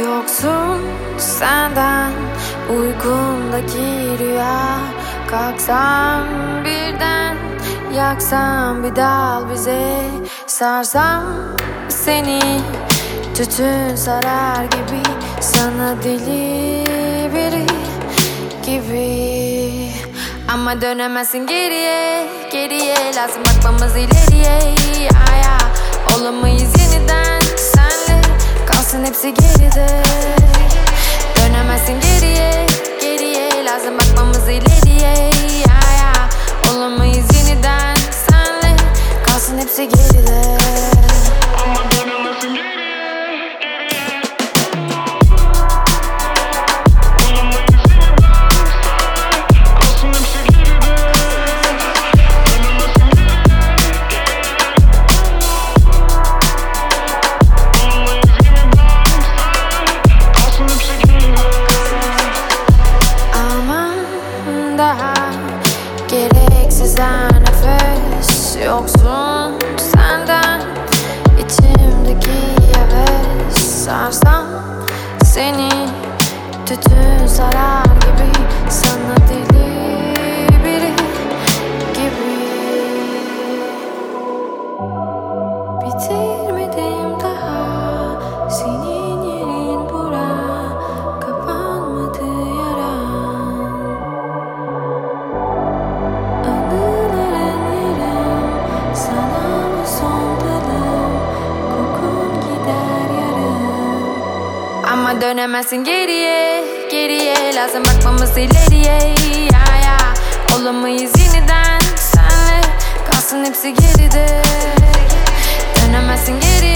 Yoksun senden uykumdaki rüya. Kalksam birden yaksam bir dal bize. Sarsam seni tütün sarar gibi. Sana deli biri gibi. Ama dönemezsin geriye Geriye. Lazım bakmamız ileriye Dönemezsin geriye Geriye. Lazım bakmamız ileriye Yoksun senden. İçimdeki heves Sarsam seni tütün sarar gibi Sana deli biri gibi. Bitirmedim dönemezsin geriye Geriye. Lazım bakmamız ileriye. Ya, ya. Olamayız yeniden senle. Kalsın hepsi geride. Dönemezsin geriye